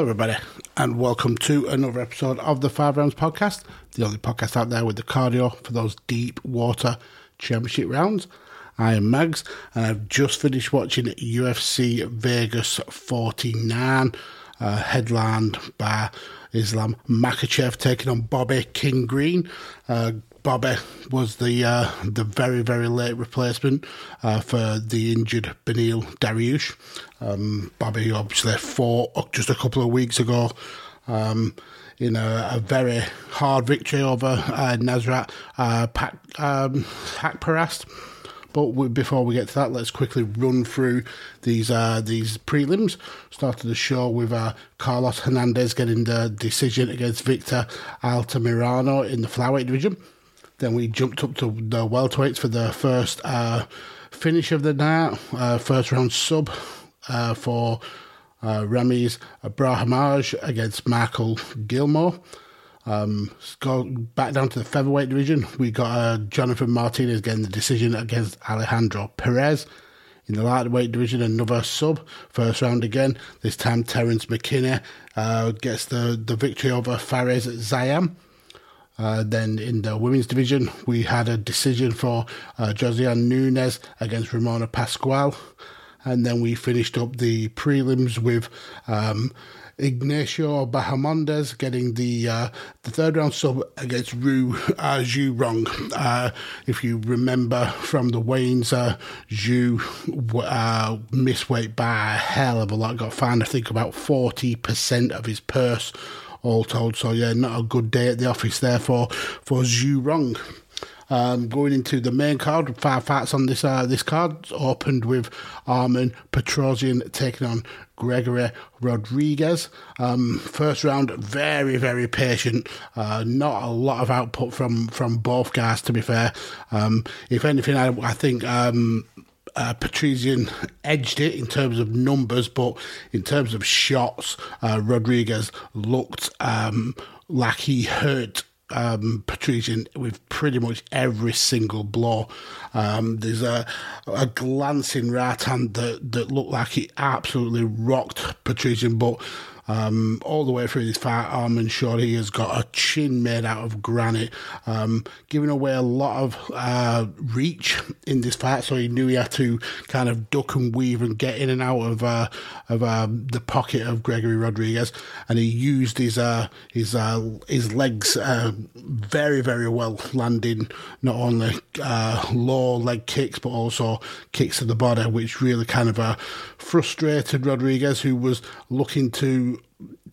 Hello, everybody, and welcome to another episode of the Five Rounds Podcast, the only podcast out there with the cardio for those deep water championship rounds. I am Mags, and I've just finished watching UFC Vegas 49, uh, headlined by Islam Makhachev taking on Bobby King Green. Uh, Bobby was the uh, the very very late replacement uh, for the injured Beneil Dariush. Um, Bobby obviously fought just a couple of weeks ago um, in a, a, very hard victory over uh, Nasrat uh, Pak, um, Haqparast. But we, before we get to that, let's quickly run through these uh, these prelims. Started the show with uh, Carlos Hernandez getting the decision against Victor Altamirano in the flyweight division. Then we jumped up to the welterweights for the first uh, finish of the night, uh, first round sub uh, for uh, Ramiz Brahimaj against Michael Gillmore. Um, back down to the featherweight division. We got uh, Jonathan Martinez getting the decision against Alejandro Perez. In the lightweight division, another sub, first round again. This time, Terrance McKinney uh, gets the, the victory over Fares Ziam. Uh, then in the women's division, we had a decision for uh, Josiane Nunes against Ramona Pascual. And then we finished up the prelims with um, Ignacio Bahamondes getting the uh, the third round sub against Ru uh, Zhu Rong. Uh, if you remember from the weigh-ins, uh, Zhu uh, missed weight by a hell of a lot. Got fined, I think, about 40% of his purse all told. So yeah, not a good day at the office there for for Zhu Rong. Um, going into the main card, five fights on this uh, this card opened with Armen Petrosyan taking on Gregory Rodrigues. Um, first round, very very patient. Uh, not a lot of output from from both guys. To be fair, um, if anything, I, I think um, uh, Petrosyan edged it in terms of numbers, but in terms of shots, uh, Rodrigues looked um, like he hurt um, Petrosyan with pretty much every single blow. Um, there's a, a glancing right hand that, that looked like it absolutely rocked Petrosyan, but um, all the way through this fight, showed he has got a chin made out of granite, um, giving away a lot of uh, reach in this fight. So he knew he had to kind of duck and weave and get in and out of uh, of um, the pocket of Gregory Rodrigues, and he used his uh, his uh, his legs uh, very very well, landing not only uh, low leg kicks but also kicks to the body, which really kind of frustrated Rodrigues, who was looking to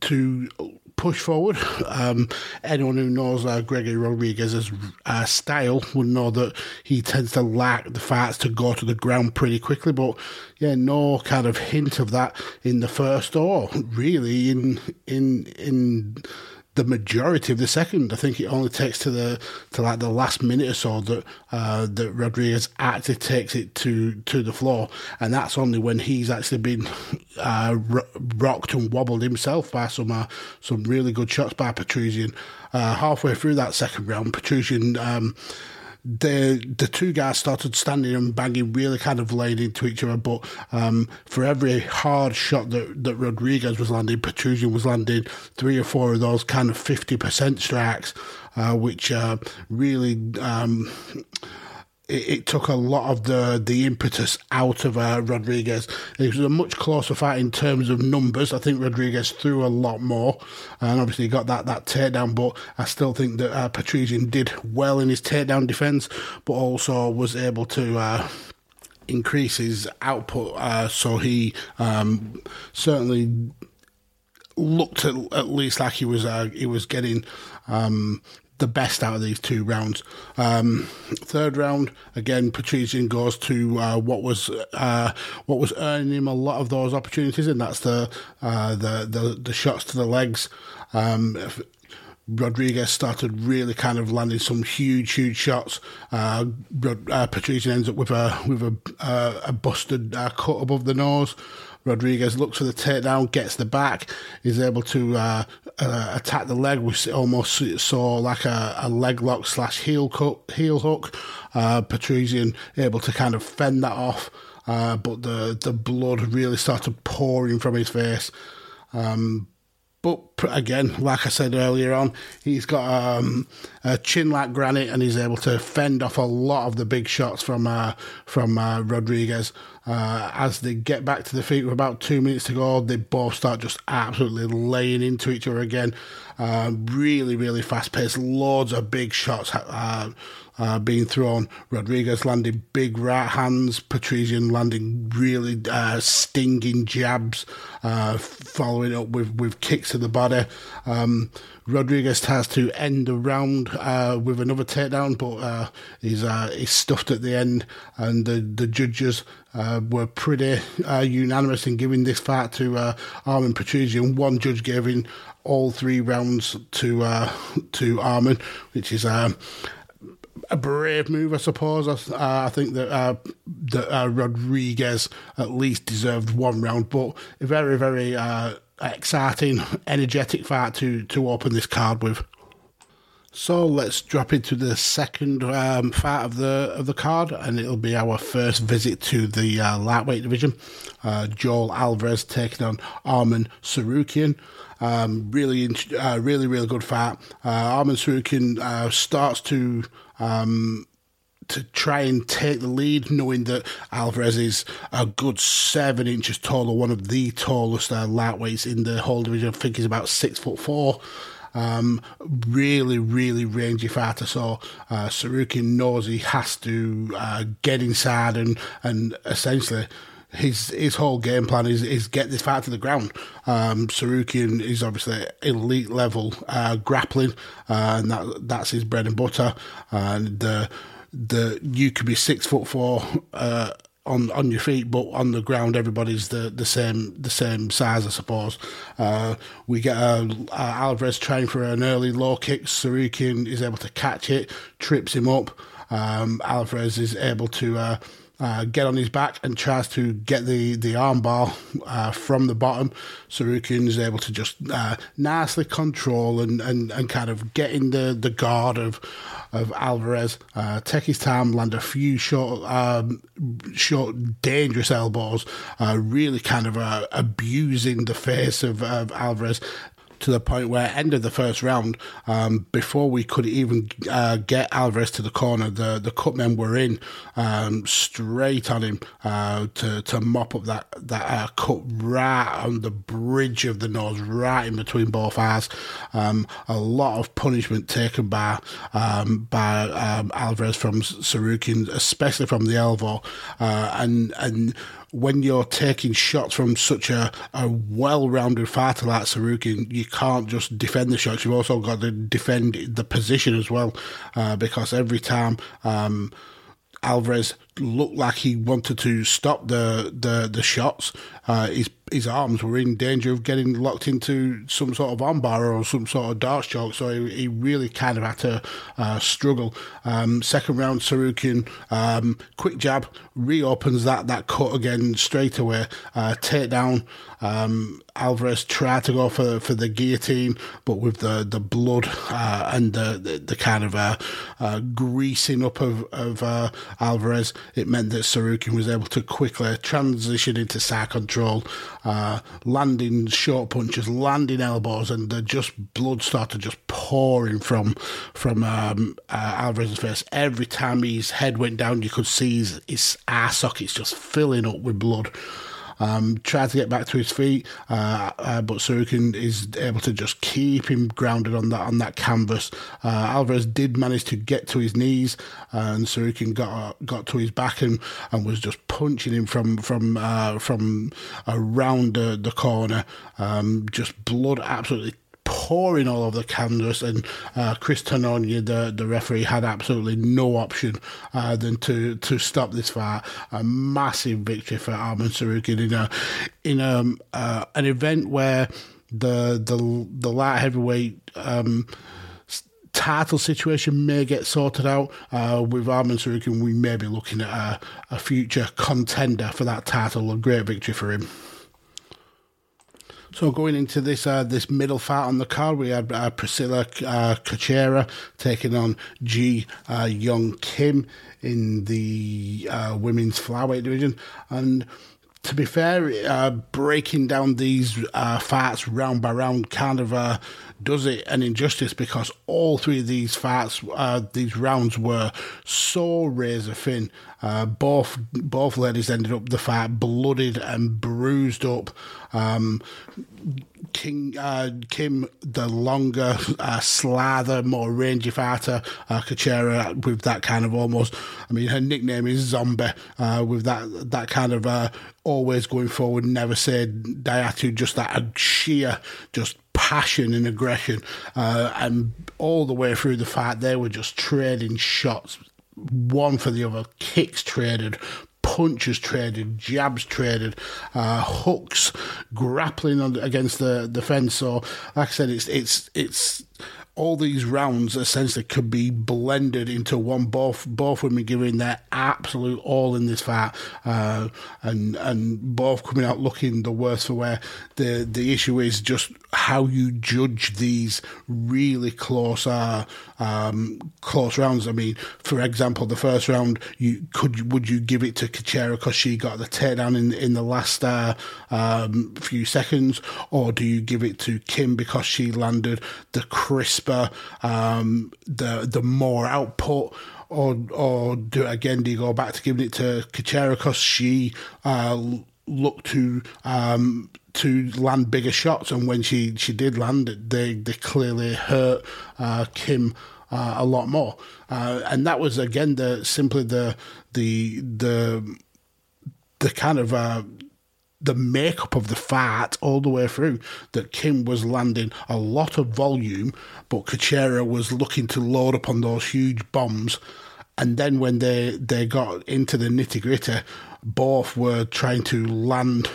to push forward. Um, anyone who knows uh, Gregory Rodrigues's uh, style would know that he tends to lack the fights to go to the ground pretty quickly. But yeah, no kind of hint of that in the first or really in in in the majority of the second. I think it only takes to the to like the last minute or so that uh, that Rodrigues actually takes it to to the floor, and that's only when he's actually been uh, rocked and wobbled himself by some uh, some really good shots by Petrosyan. Uh, halfway through that second round, Petrosyan. Um, the the two guys started standing and banging, really kind of laying into each other. But um, for every hard shot that, that Rodrigues was landing, Petrosyan was landing three or four of those kind of fifty percent strikes, uh, which uh, really. Um, it, it, took a lot of the, the impetus out of uh, Rodrigues. It was a much closer fight in terms of numbers. I think Rodrigues threw a lot more and obviously got that, that takedown, but I still think that uh, Petrosyan did well in his takedown defense, but also was able to. Uh, increase his output, uh, so he um, certainly looked at, at, least like he was uh, he was getting um, the best out of these two rounds. Um, third round, again, Petrosyan goes to uh, what was uh, what was earning him a lot of those opportunities, and that's the uh, the, the, the shots to the legs. Um, Rodrigues started really kind of landing some huge, huge shots. Uh, uh, ends up with a with a, uh, a busted uh, cut above the nose. Rodrigues looks for the takedown, gets the back, is able to uh, uh, attack the leg. We almost saw like a, a leg lock slash heel cut, heel hook. Uh, Petrosyan able to kind of fend that off, uh, but the the blood really started pouring from his face. Um, but again, like I said earlier on, he's got um, a chin like granite, and he's able to fend off a lot of the big shots from uh, from uh, Rodrigues. Uh, as they get back to the feet with about two minutes to go, they both start just absolutely laying into each other again. Uh, really, really fast paced, loads of big shots uh, uh, being thrown. Rodrigues landing big right hands, Petrosyan landing really uh, stinging jabs, uh, following up with, with kicks to the body. Um, Rodrigues has to end the round uh, with another takedown, but uh, he's uh, he's stuffed at the end, and the the judges uh, were pretty uh, unanimous in giving this fight to uh, Armen Petrosyan. One judge giving all three rounds to to Armen, which is. Um, a brave move, I suppose. I, I think that uh, that uh, Rodrigues at least deserved one round, but a very, very uh, exciting, energetic fight to to open this card with. So let's drop into the second um, fight of the of the card, and it'll be our first visit to the uh, lightweight division. Uh, Joel Alvarez taking on Arman Tsarukyan. Um, really, uh, really, really good fight. Uh, Arman Tsarukyan uh, starts to um, to try and take the lead, knowing that Alvarez is a good seven inches taller, one of the tallest uh, lightweights in the whole division. I think he's about six foot four. Um, really, really rangy fighter. So uh, Tsarukyan knows he has to uh, get inside and and essentially his his whole game plan is, is get this fight to the ground. Um, Tsarukyan is obviously elite level uh, grappling, uh, and that that's his bread and butter. And the the you could be six foot four. Uh, on, on your feet, but on the ground, everybody's the, the same the same size, I suppose. Uh, we get uh, Alvarez trying for an early low kick. Tsarukyan is able to catch it, trips him up. Um, Alvarez is able to uh, uh, get on his back and tries to get the, the armbar uh, from the bottom. Tsarukyan is able to just uh, nicely control and, and, and kind of get in the, the guard of of Alvarez. Uh, take his time, land a few short, um, short, dangerous elbows, uh, really kind of abusing the face of, of Alvarez to the point where end of the first round, um, before we could even uh, get Alvarez to the corner, the the cutmen were in um, straight on him uh, to to mop up that that uh, cut right on the bridge of the nose, right in between both eyes. Um, a lot of punishment taken by um, by um, Alvarez from Tsarukyan, especially from the elbow, uh, and and when you're taking shots from such a, a well-rounded fighter like Tsarukyan, you can't just defend the shots. You've also got to defend the position as well, uh, because every time um, Alvarez looked like he wanted to stop the the, the shots. Uh, his his arms were in danger of getting locked into some sort of armbar or some sort of D'Arce choke, so he, he really kind of had to uh, struggle. Um, second round, Tsarukyan, um, quick jab, reopens that, that cut again straight away, uh, takedown. Um, Alvarez tried to go for for the guillotine, but with the the blood uh, and the, the, the kind of uh, uh, greasing up of of uh, Alvarez, it meant that Tsarukyan was able to quickly transition into side control, uh, landing short punches, landing elbows, and the just blood started just pouring from from um, uh, Alvarez's face. Every time his head went down, you could see his, his eye sockets just filling up with blood. Um, tried to get back to his feet, uh, uh, but Tsarukyan is able to just keep him grounded on that on that canvas. Uh, Alvarez did manage to get to his knees, and Tsarukyan got got to his back and, and was just punching him from from uh, from around the, the corner. Um, just blood absolutely pouring all over the canvas, and uh, Chris Tognoni, the, the referee, had absolutely no option uh, than to, to stop this fight. A massive victory for Arman Tsarukyan in a in a, uh, an event where the the the light heavyweight. Um, title situation may get sorted out uh, with Arman Tsarukyan. We may be looking at a, a future contender for that title. A great victory for him. So going into this uh, this middle fight on the card, we had uh, Priscilla uh, taking on G uh, Young Kim in the uh, women's flyweight division, and to be fair, uh, breaking down these uh, fights round by round kind of does it an injustice because all three of these fights, uh, these rounds were so razor thin. Uh, both both ladies ended up the fight blooded and bruised up. Um, King uh, Kim, the longer, uh, slather, more rangy fighter, uh, Cachoeira with that kind of almost. I mean, her nickname is Zombie. Uh, with that that kind of uh, always going forward, never say die attitude, just that sheer, just passion and aggression, uh, and all the way through the fight, they were just trading shots, one for the other, kicks traded, punches traded, jabs traded, uh, hooks, grappling on, against the, the fence. So, like I said, it's it's it's all these rounds essentially could be blended into one. Both both women giving their absolute all in this fight, uh, and and both coming out looking the worst for wear. The the issue is just how you judge these really close uh, um, close rounds. I mean, for example, the first round, you could would you give it to Cachoeira because she got the takedown in in the last uh, um, few seconds, or do you give it to Kim because she landed the crisp um, the the more output, or or do again? Do you go back to giving it to Cachoeira because she uh, looked to um, to land bigger shots, and when she she did land, it they they clearly hurt uh, Kim. Uh, a lot more, uh, and that was again the simply the the the the kind of uh, the makeup of the fight all the way through that Kim was landing a lot of volume, but Cachoeira was looking to load up on those huge bombs. And then when they, they got into the nitty gritty, both were trying to land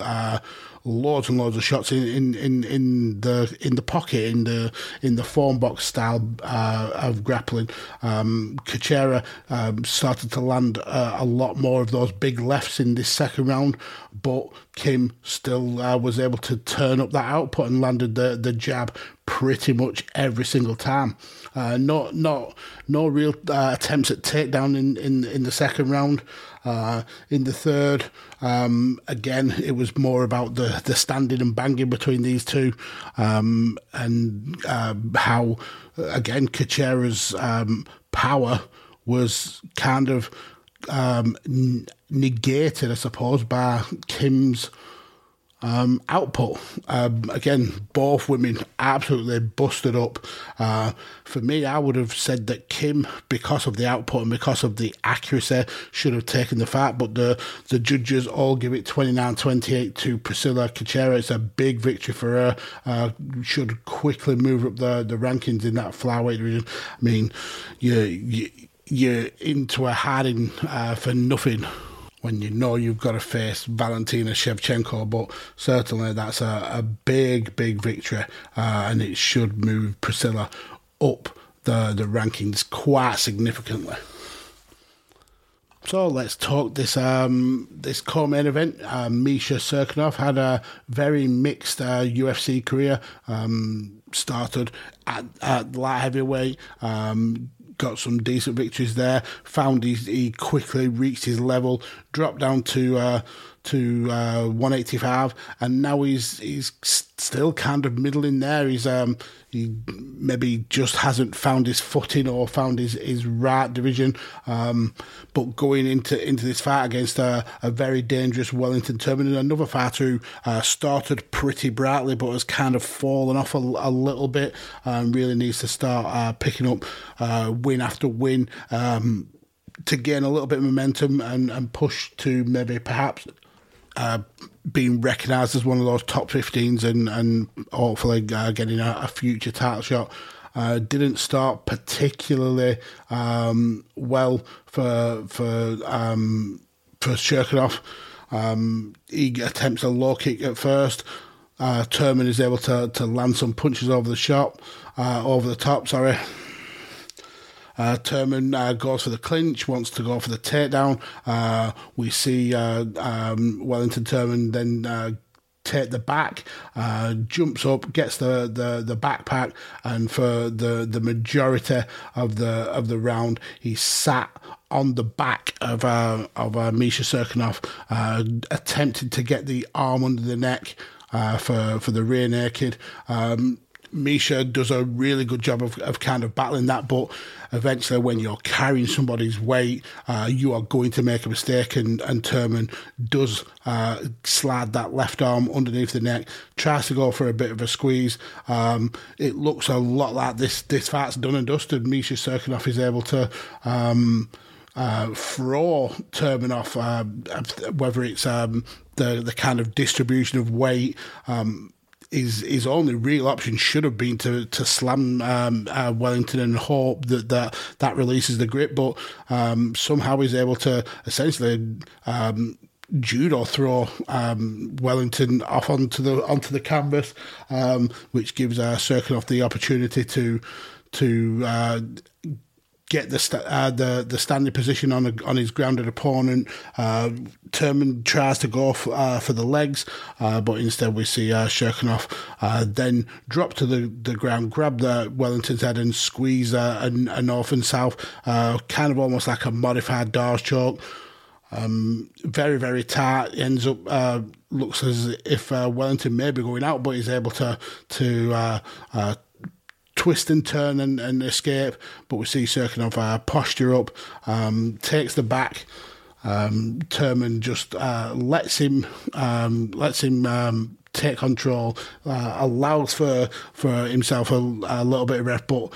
uh, loads and loads of shots in, in, in, in the in the pocket in the in the form box style uh, of grappling. Um, Cachoeira um, started to land uh, a lot more of those big lefts in this second round, but Kim still uh, was able to turn up that output and landed the the jab pretty much every single time. Uh, not not no real uh, attempts at takedown in, in in the second round. Uh, in the third, um, again, it was more about the, the standing and banging between these two, um, and uh, how, again, Cachoeira's um, power was kind of um, negated, I suppose, by Kim's um, output. Um, again, both women absolutely busted up. Uh, for me, I would have said that Kim, because of the output and because of the accuracy, should have taken the fight, but the, the judges all give it 29 28 to Priscilla Cachoeira. It's a big victory for her. Uh, should quickly move up the, the rankings in that flyweight division. I mean, you, you, you're into a hiding uh, for nothing when you know you've got to face Valentina Shevchenko. But certainly that's a, a big, big victory, uh, and it should move Priscilla up the, the rankings quite significantly. So let's talk this um, this co-main event. Uh, Misha Cirkunov had a very mixed uh, UFC career. Um, started at, at light heavyweight, um, got some decent victories there. Found he, he quickly reached his level, dropped down to uh, to uh, 185, and now he's he's still kind of middling there. He's um he maybe just hasn't found his footing or found his, his right division. Um, but going into into this fight against a, a very dangerous Wellington Turman, another fighter who uh, started pretty brightly but has kind of fallen off a, a little bit and really needs to start uh, picking up uh, win after win. Um, to gain a little bit of momentum and, and push to maybe perhaps uh, being recognised as one of those top 15s and, and hopefully uh, getting a, a, future title shot. Uh, didn't start particularly um, well for for um, for Cirkunov. Um, he attempts a low kick at first. Uh, Turman is able to, to land some punches over the shop, uh, over the top. Sorry, uh, Turman uh, goes for the clinch, wants to go for the takedown. Uh, we see uh, um, Wellington Turman then uh, take the back, uh, jumps up, gets the, the, the backpack, and for the, the majority of the of the round, he sat on the back of uh, of uh, Misha Cirkunov, uh, attempted to get the arm under the neck uh, for for the rear naked. Um, Misha does a really good job of, of kind of battling that, but eventually when you're carrying somebody's weight, uh, you are going to make a mistake, and, and Turman does uh, slide that left arm underneath the neck, tries to go for a bit of a squeeze. Um, it looks a lot like this this fight's done and dusted. Misha Cirkunov is able to. Um, uh, throw Turman off, uh, whether it's um, the the kind of distribution of weight, um, his his only real option should have been to to slam um, uh, Wellington and hope that, that that releases the grip, but um, somehow he's able to essentially. Um, judo throw um, Wellington off onto the onto the canvas, um, which gives uh, Cirkunov the opportunity to to uh, get the uh, the the standing position on a, on his grounded opponent. Uh, Turman tries to go f- uh, for the legs, uh, but instead we see uh, Cirkunov uh, then drop to the, the ground, grab the Wellington's head and squeeze uh, a, a north and south, kind of almost like a modified D'Arce choke. Um, very very tight. Ends up looks as if Wellington may be going out, but he's able to to twist and turn and, and escape, but we see Cirkunov uh, posture up, um, takes the back. Um, Turman just uh, lets him um, lets him um, take control, uh, allows for for himself a, a little bit of ref, but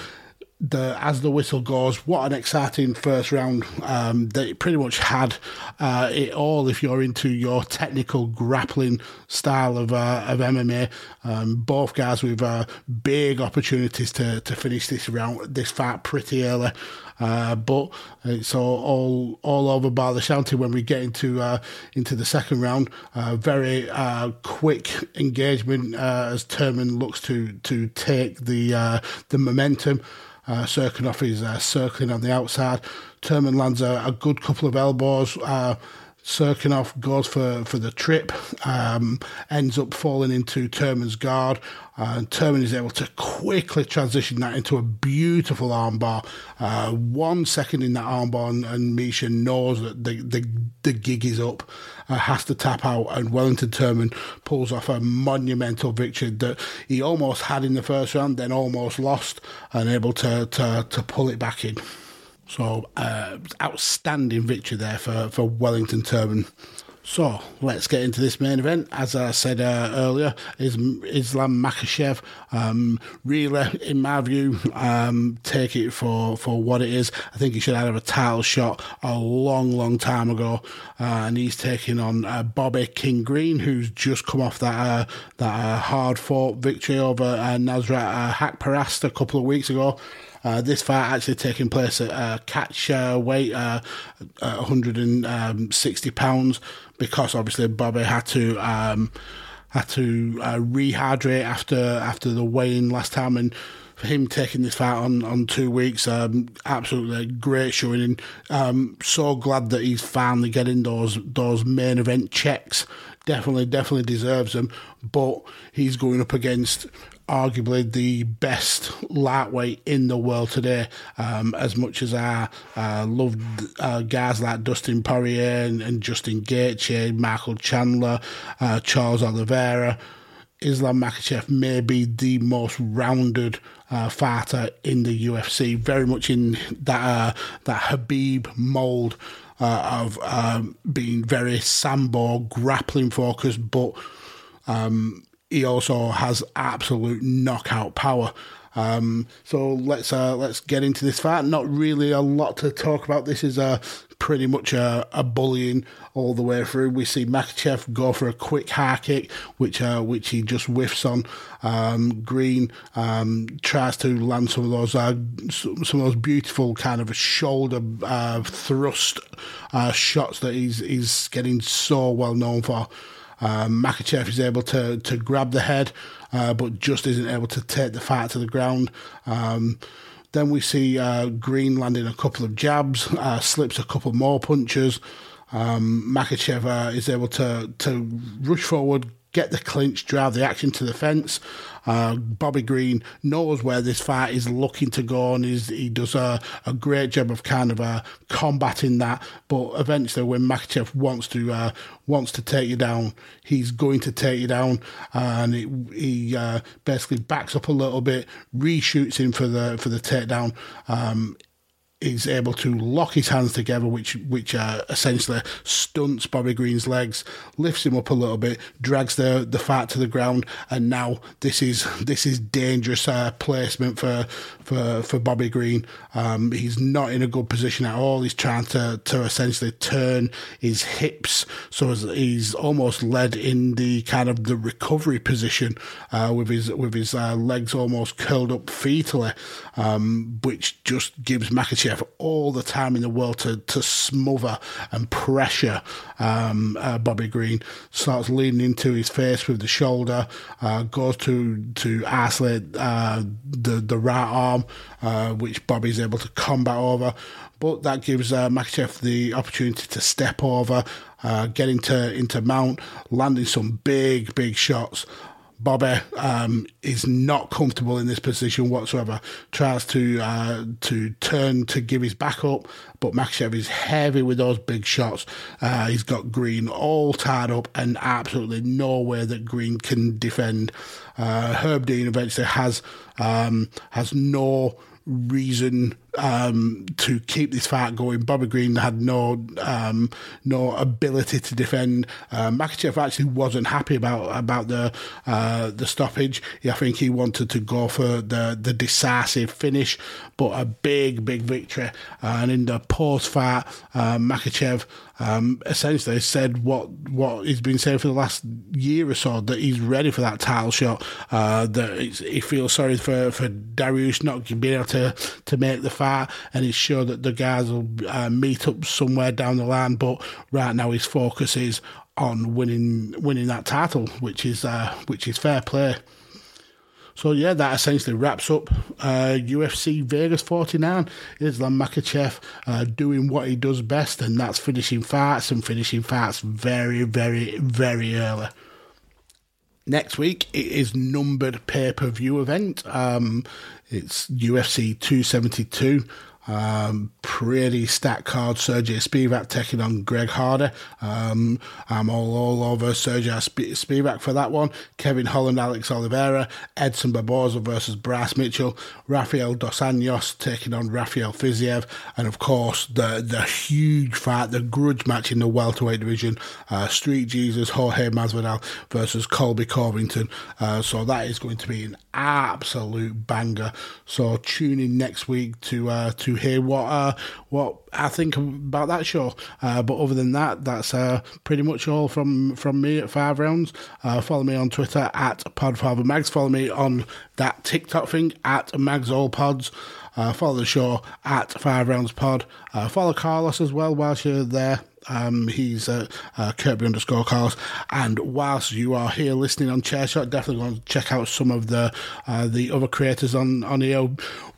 the as the whistle goes, what an exciting first round! Um, they pretty much had uh, it all. If you're into your technical grappling style of uh, of MMA, um, both guys with uh, big opportunities to to finish this round, this fight pretty early. Uh, but it's all, all all over by the shanty when we get into uh, into the second round. Uh, very quick engagement as Turman looks to to take the the momentum. Uh, Cirkunov is uh, circling on the outside. Turman lands a, a good couple of elbows. Uh, Cirkunov goes for, for the trip, um, ends up falling into Turman's guard. Uh, Turman is able to quickly transition that into a beautiful armbar. Uh, one second in that armbar, and, and Misha knows that the, the, the gig is up, uh, has to tap out, and Wellington Turman pulls off a monumental victory that he almost had in the first round, then almost lost, and able to, to, to pull it back in. So, uh, outstanding victory there for, for Wellington Turman. So, let's get into this main event. As I said uh, earlier, is Islam Makhachev. Um, really, in my view, um, take it for, for what it is. I think he should have a title shot a long, long time ago. Uh, and he's taking on uh, Bobby King Green, who's just come off that uh, that uh, hard fought victory over uh, Nasrat Haqparast a couple of weeks ago. Uh, this fight actually taking place at uh, catch uh, weight, uh, 160 pounds, because obviously Bobby had to um, had to uh, rehydrate after after the weigh-in last time, and for him taking this fight on, on two weeks, um, absolutely great showing. And um, so glad that he's finally getting those those main event checks definitely, definitely deserves them. But he's going up against arguably the best lightweight in the world today. Um, as much as I uh, loved uh, guys like Dustin Poirier and, and Justin Gaethje, Michael Chandler, uh, Charles Oliveira, Islam Makhachev may be the most rounded uh, fighter in the UFC. Very much in that uh, that Khabib mold uh, of um, being very sambo grappling focused, but um, he also has absolute knockout power. Um, so let's uh, let's get into this fight. Not really a lot to talk about. This is a pretty much a, a bullying all the way through. We see Makhachev go for a quick high kick, which uh, which he just whiffs on. Um, Green um, tries to land some of those uh, some of those beautiful kind of shoulder uh, thrust uh, shots that he's he's getting so well known for. Um, Makhachev is able to to grab the head, uh, but just isn't able to take the fight to the ground. Um, then we see uh, Green landing a couple of jabs, uh, slips a couple more punches. Um, Makhachev uh, is able to to rush forward, get the clinch, drive the action to the fence. Uh, Bobby Green knows where this fight is looking to go, and he does a, a great job of kind of uh, combating that. But eventually, when Makhachev wants to uh, wants to take you down, he's going to take you down, and it, he uh, basically backs up a little bit, reshoots him for the for the takedown. Um, is able to lock his hands together, which which essentially stunts Bobby Green's legs, lifts him up a little bit, drags the the fight to the ground, and now this is this is dangerous uh, placement for for for Bobby Green. Um, he's not in a good position at all. He's trying to to essentially turn his hips, so he's almost led in the kind of the recovery position uh, with his with his uh, legs almost curled up fetally, um, which just gives Makhachev have all the time in the world to, to smother and pressure um, uh, Bobby Green. Starts leaning into his face with the shoulder, uh, goes to to isolate uh, the the right arm, uh, which Bobby's able to combat over. But that gives uh, Makhachev the opportunity to step over, uh, get into into mount, landing some big big shots. Bobby um, is not comfortable in this position whatsoever. Tries to uh, to turn to give his back up, but Makhachev is heavy with those big shots. Uh, he's got Green all tied up and absolutely nowhere that Green can defend. Uh, Herb Dean eventually has um, has no reason um, to keep this fight going. Bobby Green had no um, no ability to defend. Uh, Makhachev actually wasn't happy about about the uh, the stoppage. I think he wanted to go for the the decisive finish, but a big big victory. And in the post fight, uh, Makhachev um, essentially said what what he's been saying for the last year or so that he's ready for that title shot. Uh, that he feels sorry for for Dariush not being able to to make the fight, and he's sure that the guys will uh, meet up somewhere down the line. But right now, his focus is on winning winning that title, which is uh, which is fair play. So yeah, that essentially wraps up uh, UFC Vegas 49. Islam Makhachev uh, doing what he does best, and that's finishing fights and finishing fights very, very, very early. Next week it is numbered pay per view event. Um, it's UFC 272. Um, pretty stacked card. Sergey Spivak taking on Greg Hardy. Um, I'm all, all over Sergey Spivak for that one. Kevin Holland, Alex Oliveira, Edson Barboza versus Bryce Mitchell, Rafael Dos Anjos taking on Rafael Fiziev, and of course the the huge fight, the grudge match in the welterweight division, uh, Street Jesus Jorge Masvidal versus Colby Covington. Uh, so that is going to be an absolute banger. So tune in next week to uh, to hear what uh, what I think about that show. Uh, but other than that, that's uh, pretty much all from from me at Five Rounds. Uh, follow me on Twitter at PodfatherMags. Follow me on that TikTok thing at Mags All Pods. Uh, follow the show at Five Rounds Pod. Uh, follow Carlos as well whilst you're there Um, he's at uh, Kirby underscore Carlos. And whilst you are here listening on Chairshot, definitely go and check out some of the uh, the other creators on on here.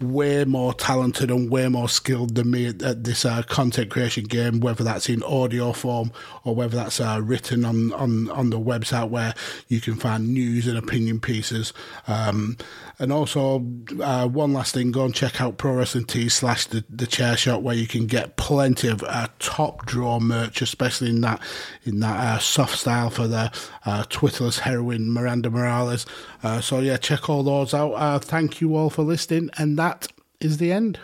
Way more talented and way more skilled than me at, at this uh, content creation game, whether that's in audio form or whether that's uh, written on, on on the website where you can find news and opinion pieces. Um, and also, uh, one last thing, go and check out Pro Wrestling T slash the, the chair where you can get plenty of uh, top draw merch, especially in that in that uh, soft style for the uh, Twitterless heroine Miranda Morales. Uh, so yeah, check all those out. Uh, thank you all for listening, and that is the end.